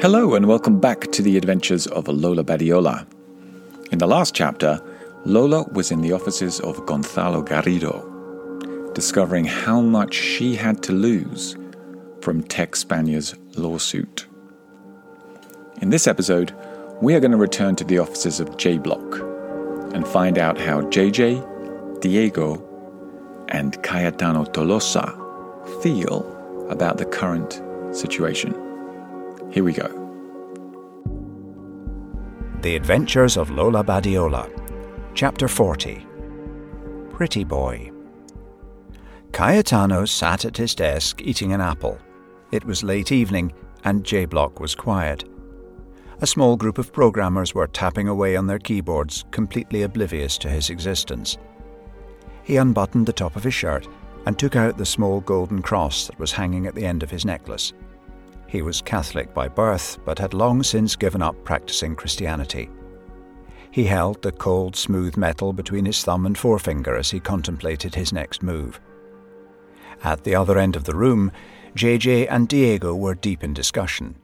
Hello, and welcome back to the adventures of Lola Badiola. In the last chapter, Lola was in the offices of Gonzalo Garrido, discovering how much she had to lose from Tech Spania's lawsuit. In this episode, we are going to return to the offices of J Block and find out how JJ, Diego, and Cayetano Tolosa feel about the current situation. Here we go. The Adventures of Lola Badiola, Chapter 40 Pretty Boy. Cayetano sat at his desk eating an apple. It was late evening, and J Block was quiet. A small group of programmers were tapping away on their keyboards, completely oblivious to his existence. He unbuttoned the top of his shirt and took out the small golden cross that was hanging at the end of his necklace. He was Catholic by birth, but had long since given up practicing Christianity. He held the cold, smooth metal between his thumb and forefinger as he contemplated his next move. At the other end of the room, JJ and Diego were deep in discussion.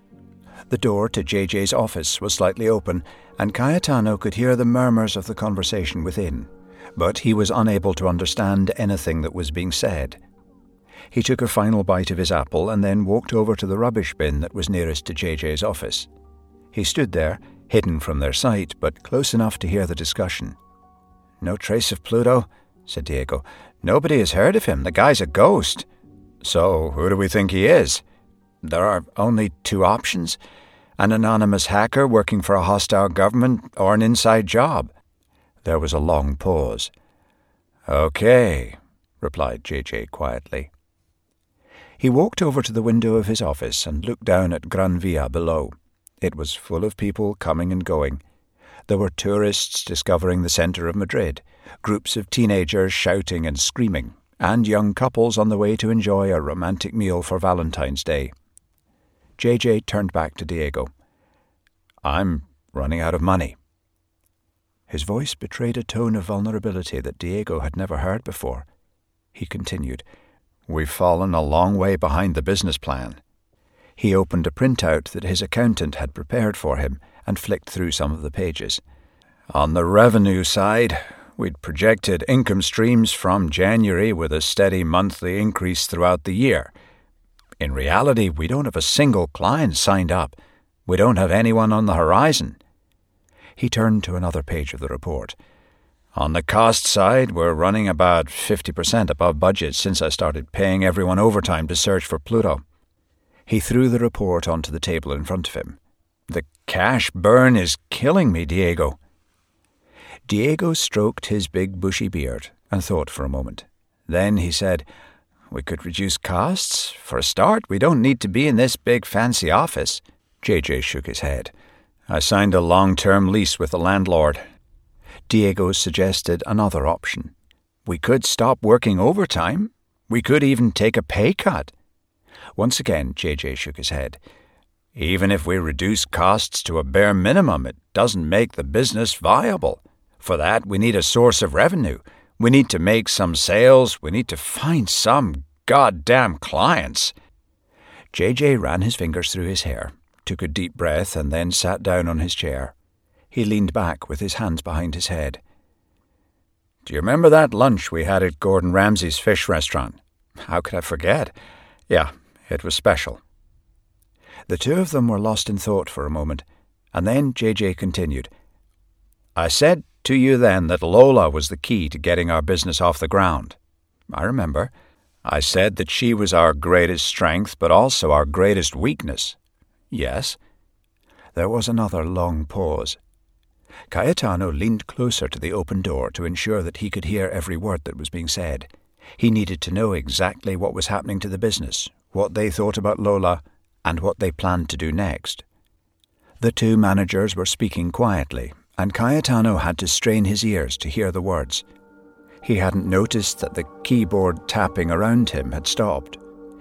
The door to JJ's office was slightly open, and Cayetano could hear the murmurs of the conversation within but he was unable to understand anything that was being said. He took a final bite of his apple and then walked over to the rubbish bin that was nearest to JJ's office. He stood there, hidden from their sight, but close enough to hear the discussion. No trace of Pluto, said Diego. Nobody has heard of him. The guy's a ghost. So, who do we think he is? There are only two options an anonymous hacker working for a hostile government or an inside job. There was a long pause. Okay, replied J.J. quietly. He walked over to the window of his office and looked down at Gran Via below. It was full of people coming and going. There were tourists discovering the centre of Madrid, groups of teenagers shouting and screaming, and young couples on the way to enjoy a romantic meal for Valentine's Day. JJ turned back to Diego. I'm running out of money. His voice betrayed a tone of vulnerability that Diego had never heard before. He continued, We've fallen a long way behind the business plan. He opened a printout that his accountant had prepared for him and flicked through some of the pages. On the revenue side, we'd projected income streams from January with a steady monthly increase throughout the year. In reality, we don't have a single client signed up. We don't have anyone on the horizon. He turned to another page of the report. On the cost side, we're running about 50% above budget since I started paying everyone overtime to search for Pluto. He threw the report onto the table in front of him. The cash burn is killing me, Diego. Diego stroked his big bushy beard and thought for a moment. Then he said, We could reduce costs. For a start, we don't need to be in this big fancy office. JJ shook his head. I signed a long term lease with the landlord. Diego suggested another option. We could stop working overtime. We could even take a pay cut. Once again, JJ shook his head. Even if we reduce costs to a bare minimum, it doesn't make the business viable. For that, we need a source of revenue. We need to make some sales. We need to find some goddamn clients. JJ ran his fingers through his hair took a deep breath, and then sat down on his chair. He leaned back with his hands behind his head. Do you remember that lunch we had at Gordon Ramsay's fish restaurant? How could I forget? Yeah, it was special. The two of them were lost in thought for a moment, and then JJ continued. I said to you then that Lola was the key to getting our business off the ground. I remember. I said that she was our greatest strength, but also our greatest weakness. Yes. There was another long pause. Cayetano leaned closer to the open door to ensure that he could hear every word that was being said. He needed to know exactly what was happening to the business, what they thought about Lola, and what they planned to do next. The two managers were speaking quietly, and Cayetano had to strain his ears to hear the words. He hadn't noticed that the keyboard tapping around him had stopped.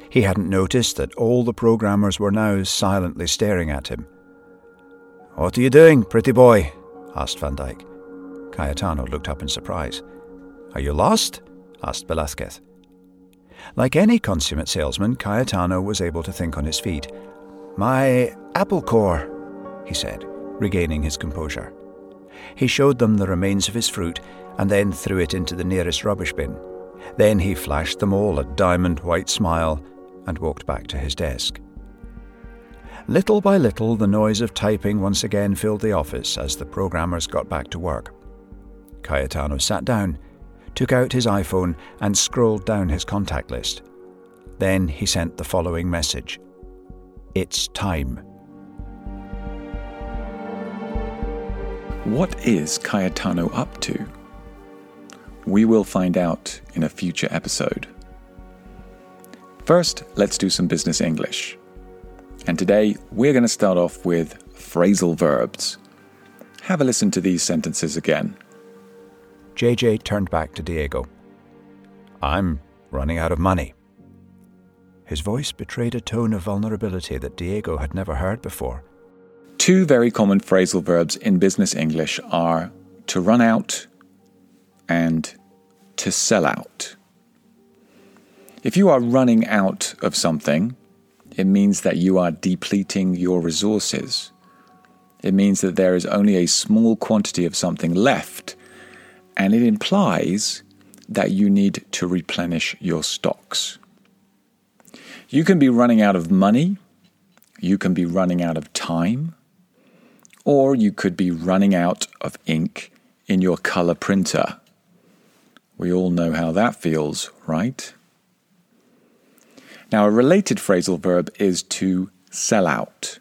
He hadn't noticed that all the programmers were now silently staring at him. What are you doing, pretty boy? Asked Van Dyke. Cayetano looked up in surprise. Are you lost? asked Velazquez. Like any consummate salesman, Cayetano was able to think on his feet. My Apple core, he said, regaining his composure. He showed them the remains of his fruit and then threw it into the nearest rubbish bin. Then he flashed them all a diamond white smile and walked back to his desk. Little by little, the noise of typing once again filled the office as the programmers got back to work. Cayetano sat down, took out his iPhone, and scrolled down his contact list. Then he sent the following message It's time. What is Cayetano up to? We will find out in a future episode. First, let's do some business English. And today, we're going to start off with phrasal verbs. Have a listen to these sentences again. JJ turned back to Diego. I'm running out of money. His voice betrayed a tone of vulnerability that Diego had never heard before. Two very common phrasal verbs in business English are to run out and to sell out. If you are running out of something, it means that you are depleting your resources. It means that there is only a small quantity of something left, and it implies that you need to replenish your stocks. You can be running out of money, you can be running out of time, or you could be running out of ink in your color printer. We all know how that feels, right? Now, a related phrasal verb is to sell out.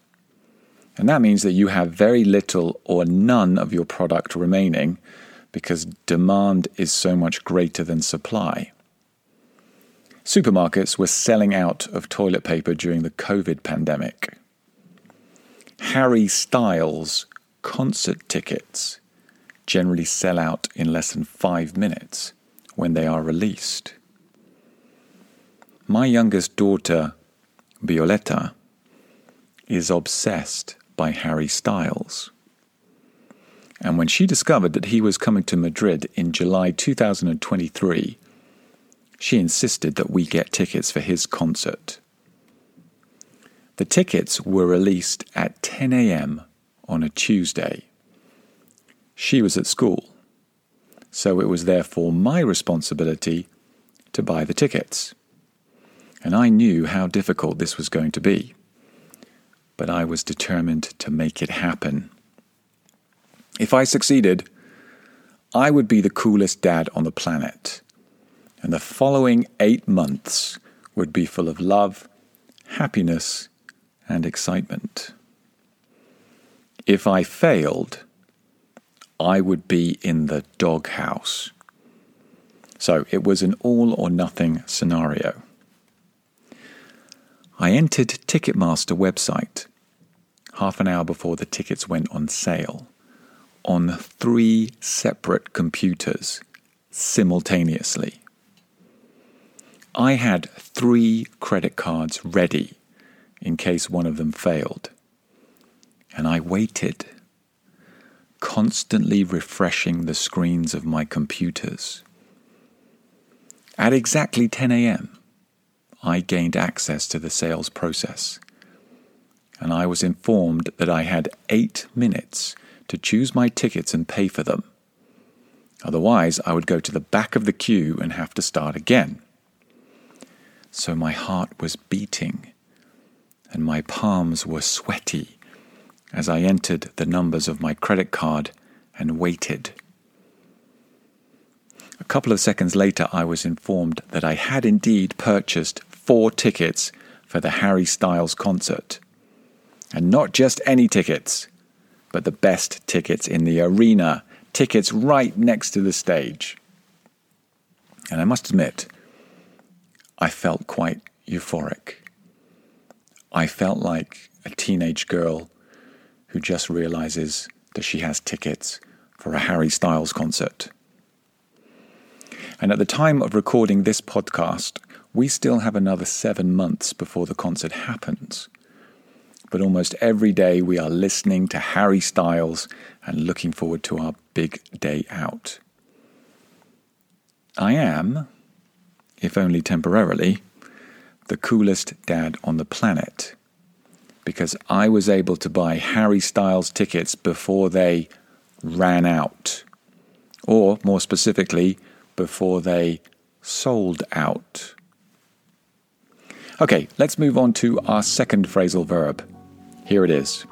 And that means that you have very little or none of your product remaining because demand is so much greater than supply. Supermarkets were selling out of toilet paper during the COVID pandemic. Harry Styles concert tickets generally sell out in less than five minutes when they are released. My youngest daughter, Violetta, is obsessed by Harry Styles. And when she discovered that he was coming to Madrid in July 2023, she insisted that we get tickets for his concert. The tickets were released at 10 a.m. on a Tuesday. She was at school, so it was therefore my responsibility to buy the tickets. And I knew how difficult this was going to be, but I was determined to make it happen. If I succeeded, I would be the coolest dad on the planet. And the following eight months would be full of love, happiness, and excitement. If I failed, I would be in the doghouse. So it was an all or nothing scenario. I entered Ticketmaster website half an hour before the tickets went on sale on three separate computers simultaneously. I had three credit cards ready in case one of them failed. And I waited, constantly refreshing the screens of my computers. At exactly 10 a.m., I gained access to the sales process, and I was informed that I had eight minutes to choose my tickets and pay for them. Otherwise, I would go to the back of the queue and have to start again. So my heart was beating and my palms were sweaty as I entered the numbers of my credit card and waited. A couple of seconds later, I was informed that I had indeed purchased four tickets for the Harry Styles concert. And not just any tickets, but the best tickets in the arena, tickets right next to the stage. And I must admit, I felt quite euphoric. I felt like a teenage girl who just realizes that she has tickets for a Harry Styles concert. And at the time of recording this podcast, we still have another seven months before the concert happens. But almost every day we are listening to Harry Styles and looking forward to our big day out. I am, if only temporarily, the coolest dad on the planet because I was able to buy Harry Styles tickets before they ran out. Or, more specifically, before they sold out. Okay, let's move on to our second phrasal verb. Here it is.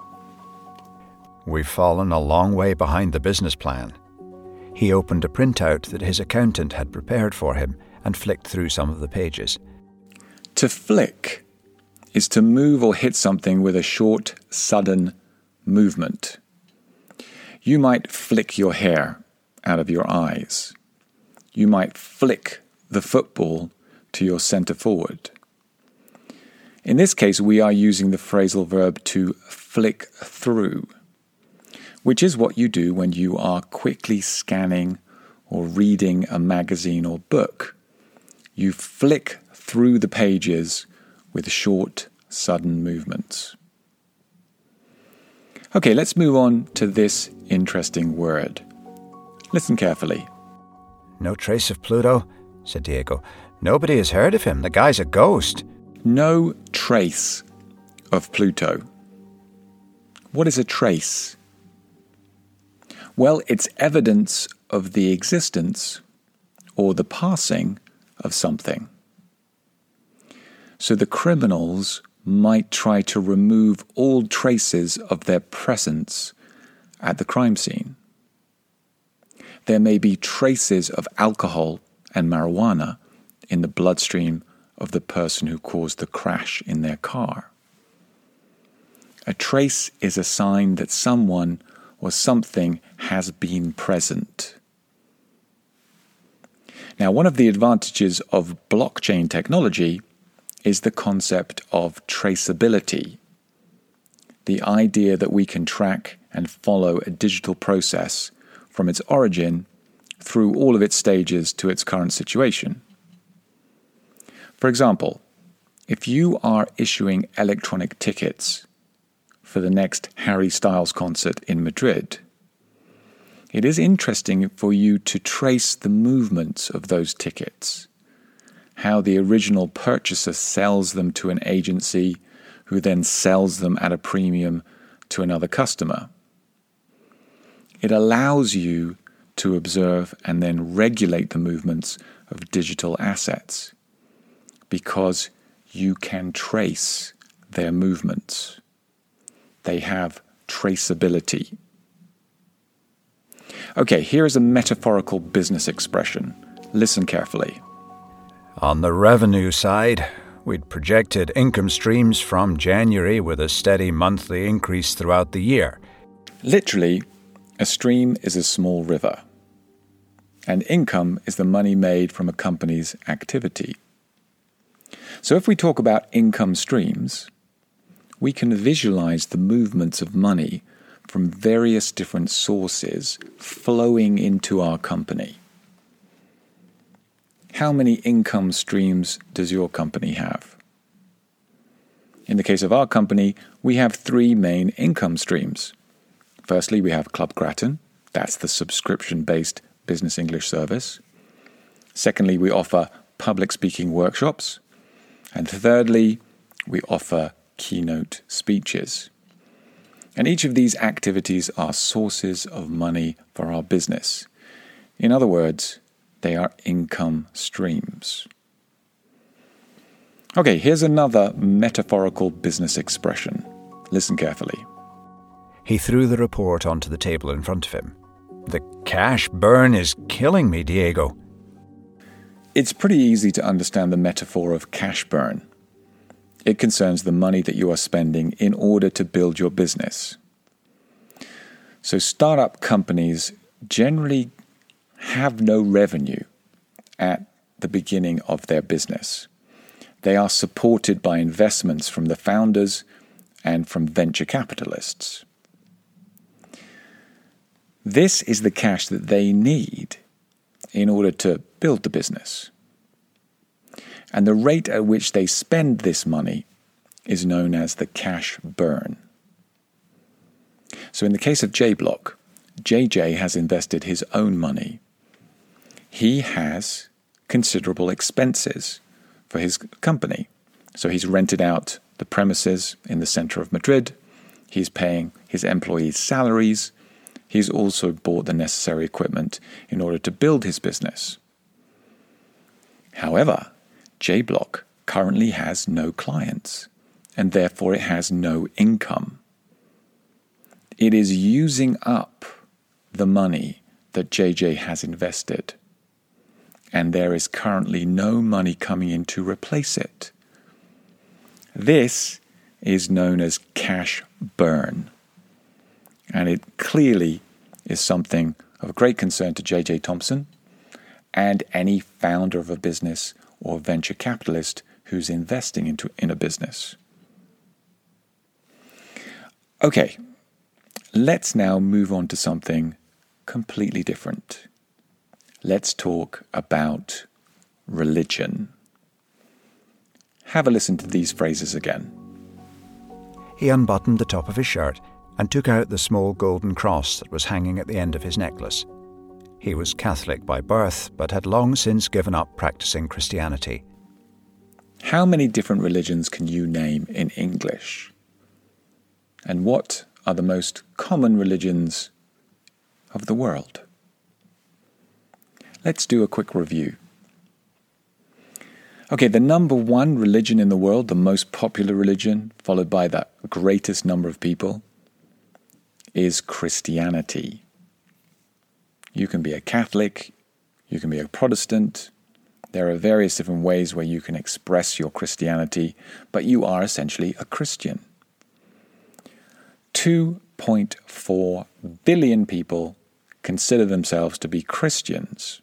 We've fallen a long way behind the business plan. He opened a printout that his accountant had prepared for him and flicked through some of the pages. To flick is to move or hit something with a short, sudden movement. You might flick your hair out of your eyes. You might flick the football to your centre forward. In this case, we are using the phrasal verb to flick through, which is what you do when you are quickly scanning or reading a magazine or book. You flick through the pages with short, sudden movements. Okay, let's move on to this interesting word. Listen carefully. No trace of Pluto, said Diego. Nobody has heard of him. The guy's a ghost. No trace of Pluto. What is a trace? Well, it's evidence of the existence or the passing of something. So the criminals might try to remove all traces of their presence at the crime scene. There may be traces of alcohol and marijuana in the bloodstream of the person who caused the crash in their car. A trace is a sign that someone or something has been present. Now, one of the advantages of blockchain technology is the concept of traceability. The idea that we can track and follow a digital process from its origin through all of its stages to its current situation. For example, if you are issuing electronic tickets for the next Harry Styles concert in Madrid, it is interesting for you to trace the movements of those tickets how the original purchaser sells them to an agency who then sells them at a premium to another customer. It allows you to observe and then regulate the movements of digital assets because you can trace their movements. They have traceability. Okay, here is a metaphorical business expression. Listen carefully. On the revenue side, we'd projected income streams from January with a steady monthly increase throughout the year. Literally, a stream is a small river, and income is the money made from a company's activity. So, if we talk about income streams, we can visualize the movements of money from various different sources flowing into our company. How many income streams does your company have? In the case of our company, we have three main income streams. Firstly, we have Club Gratton, that's the subscription based business English service. Secondly, we offer public speaking workshops. And thirdly, we offer keynote speeches. And each of these activities are sources of money for our business. In other words, they are income streams. Okay, here's another metaphorical business expression. Listen carefully. He threw the report onto the table in front of him. The cash burn is killing me, Diego. It's pretty easy to understand the metaphor of cash burn. It concerns the money that you are spending in order to build your business. So, startup companies generally have no revenue at the beginning of their business. They are supported by investments from the founders and from venture capitalists. This is the cash that they need in order to build the business. And the rate at which they spend this money is known as the cash burn. So in the case of JBlock, JJ has invested his own money he has considerable expenses for his company. So he's rented out the premises in the center of Madrid. He's paying his employees' salaries. He's also bought the necessary equipment in order to build his business. However, J Block currently has no clients, and therefore it has no income. It is using up the money that JJ has invested, and there is currently no money coming in to replace it. This is known as cash burn, and it clearly is something of great concern to JJ Thomson and any founder of a business or venture capitalist who's investing into in a business. Okay, let's now move on to something completely different. Let's talk about religion. Have a listen to these phrases again. He unbuttoned the top of his shirt and took out the small golden cross that was hanging at the end of his necklace. He was Catholic by birth, but had long since given up practicing Christianity. How many different religions can you name in English? And what are the most common religions of the world? Let's do a quick review. Okay, the number one religion in the world, the most popular religion, followed by the greatest number of people, is Christianity. You can be a Catholic, you can be a Protestant, there are various different ways where you can express your Christianity, but you are essentially a Christian. 2.4 billion people consider themselves to be Christians.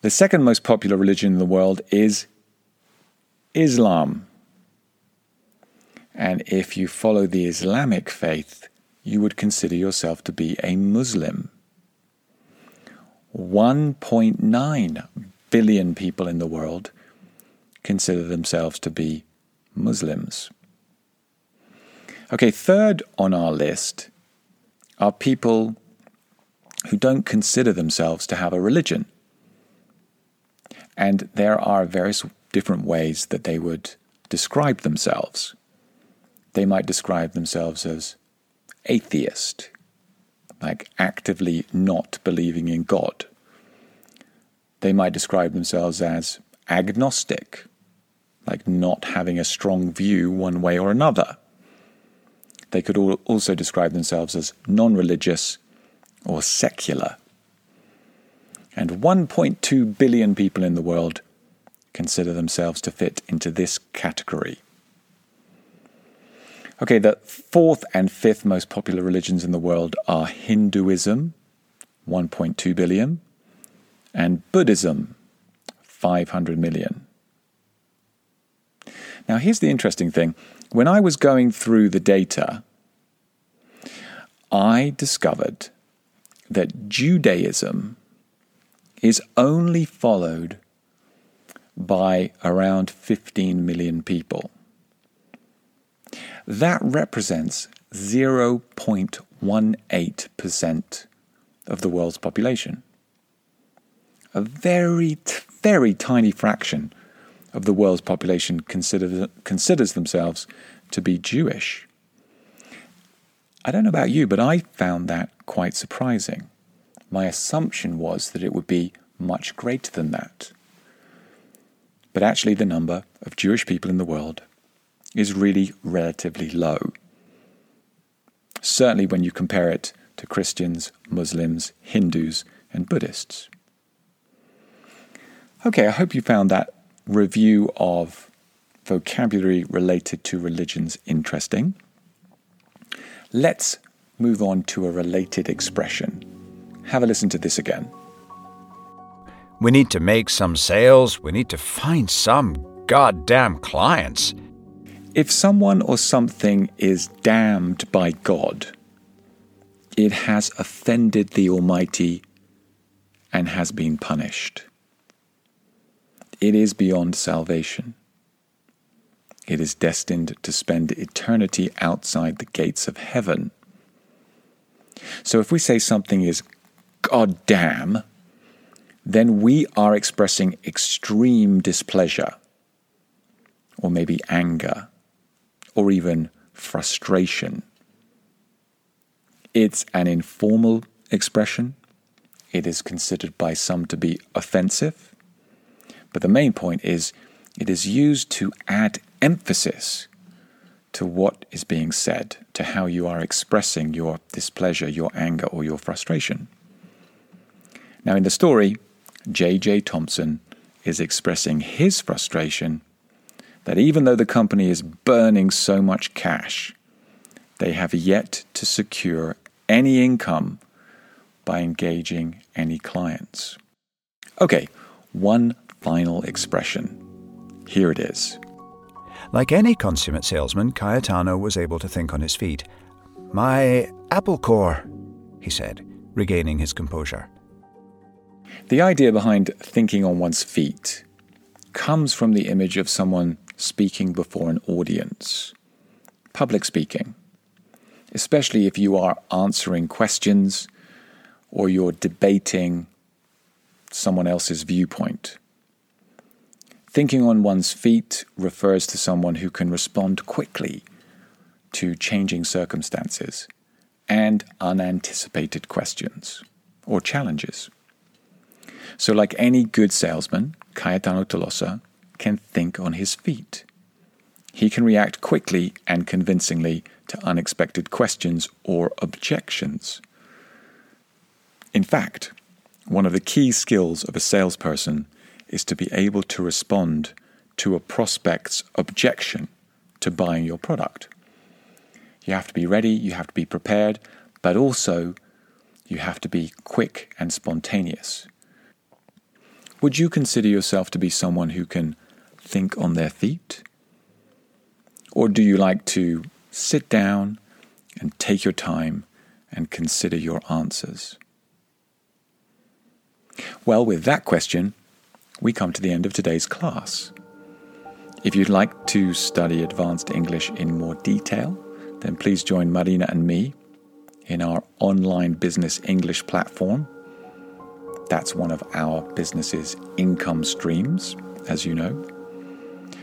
The second most popular religion in the world is Islam. And if you follow the Islamic faith, you would consider yourself to be a Muslim. 1.9 billion people in the world consider themselves to be Muslims. Okay, third on our list are people who don't consider themselves to have a religion. And there are various different ways that they would describe themselves. They might describe themselves as atheist, like actively not believing in God. They might describe themselves as agnostic, like not having a strong view one way or another. They could also describe themselves as non religious or secular. And 1.2 billion people in the world consider themselves to fit into this category. Okay, the fourth and fifth most popular religions in the world are Hinduism, 1.2 billion, and Buddhism, 500 million. Now, here's the interesting thing. When I was going through the data, I discovered that Judaism is only followed by around 15 million people. That represents 0.18% of the world's population. A very, very tiny fraction of the world's population consider, considers themselves to be Jewish. I don't know about you, but I found that quite surprising. My assumption was that it would be much greater than that. But actually, the number of Jewish people in the world is really relatively low. Certainly when you compare it to Christians, Muslims, Hindus, and Buddhists. Okay, I hope you found that review of vocabulary related to religions interesting. Let's move on to a related expression. Have a listen to this again. We need to make some sales. We need to find some goddamn clients. If someone or something is damned by God, it has offended the Almighty and has been punished. It is beyond salvation. It is destined to spend eternity outside the gates of heaven. So if we say something is goddamn, then we are expressing extreme displeasure. or maybe anger, or even frustration. It's an informal expression. It is considered by some to be offensive. But the main point is it is used to add emphasis to what is being said, to how you are expressing your displeasure, your anger, or your frustration. Now, in the story, J.J. Thompson is expressing his frustration that even though the company is burning so much cash, they have yet to secure any income by engaging any clients. Okay, one final expression. Here it is. Like any consummate salesman, Cayetano was able to think on his feet. My apple core, he said, regaining his composure. The idea behind thinking on one's feet comes from the image of someone speaking before an audience, public speaking, especially if you are answering questions or you're debating someone else's viewpoint. Thinking on one's feet refers to someone who can respond quickly to changing circumstances and unanticipated questions or challenges. So, like any good salesman, Cayetano Tolosa can think on his feet. He can react quickly and convincingly to unexpected questions or objections. In fact, one of the key skills of a salesperson is to be able to respond to a prospect's objection to buying your product. You have to be ready, you have to be prepared, but also you have to be quick and spontaneous. Would you consider yourself to be someone who can think on their feet? Or do you like to sit down and take your time and consider your answers? Well, with that question, we come to the end of today's class. If you'd like to study advanced English in more detail, then please join Marina and me in our online business English platform that's one of our business's income streams, as you know.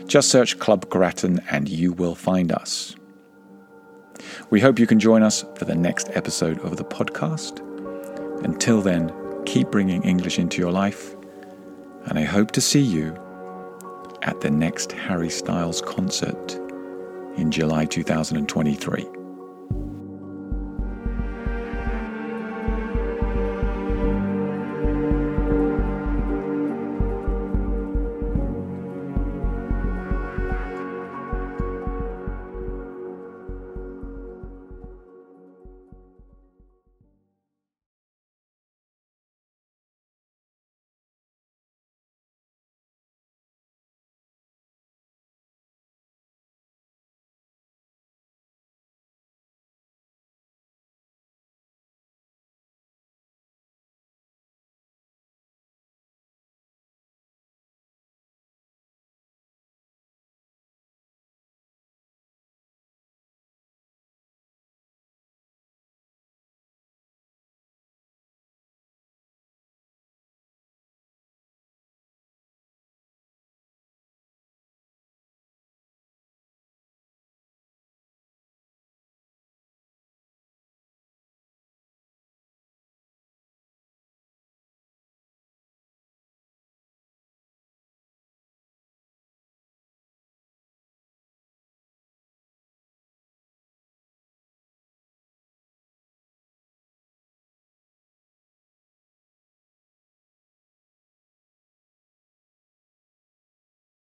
Just search Club Gratton and you will find us. We hope you can join us for the next episode of the podcast. Until then, keep bringing English into your life, and I hope to see you at the next Harry Styles concert in July 2023.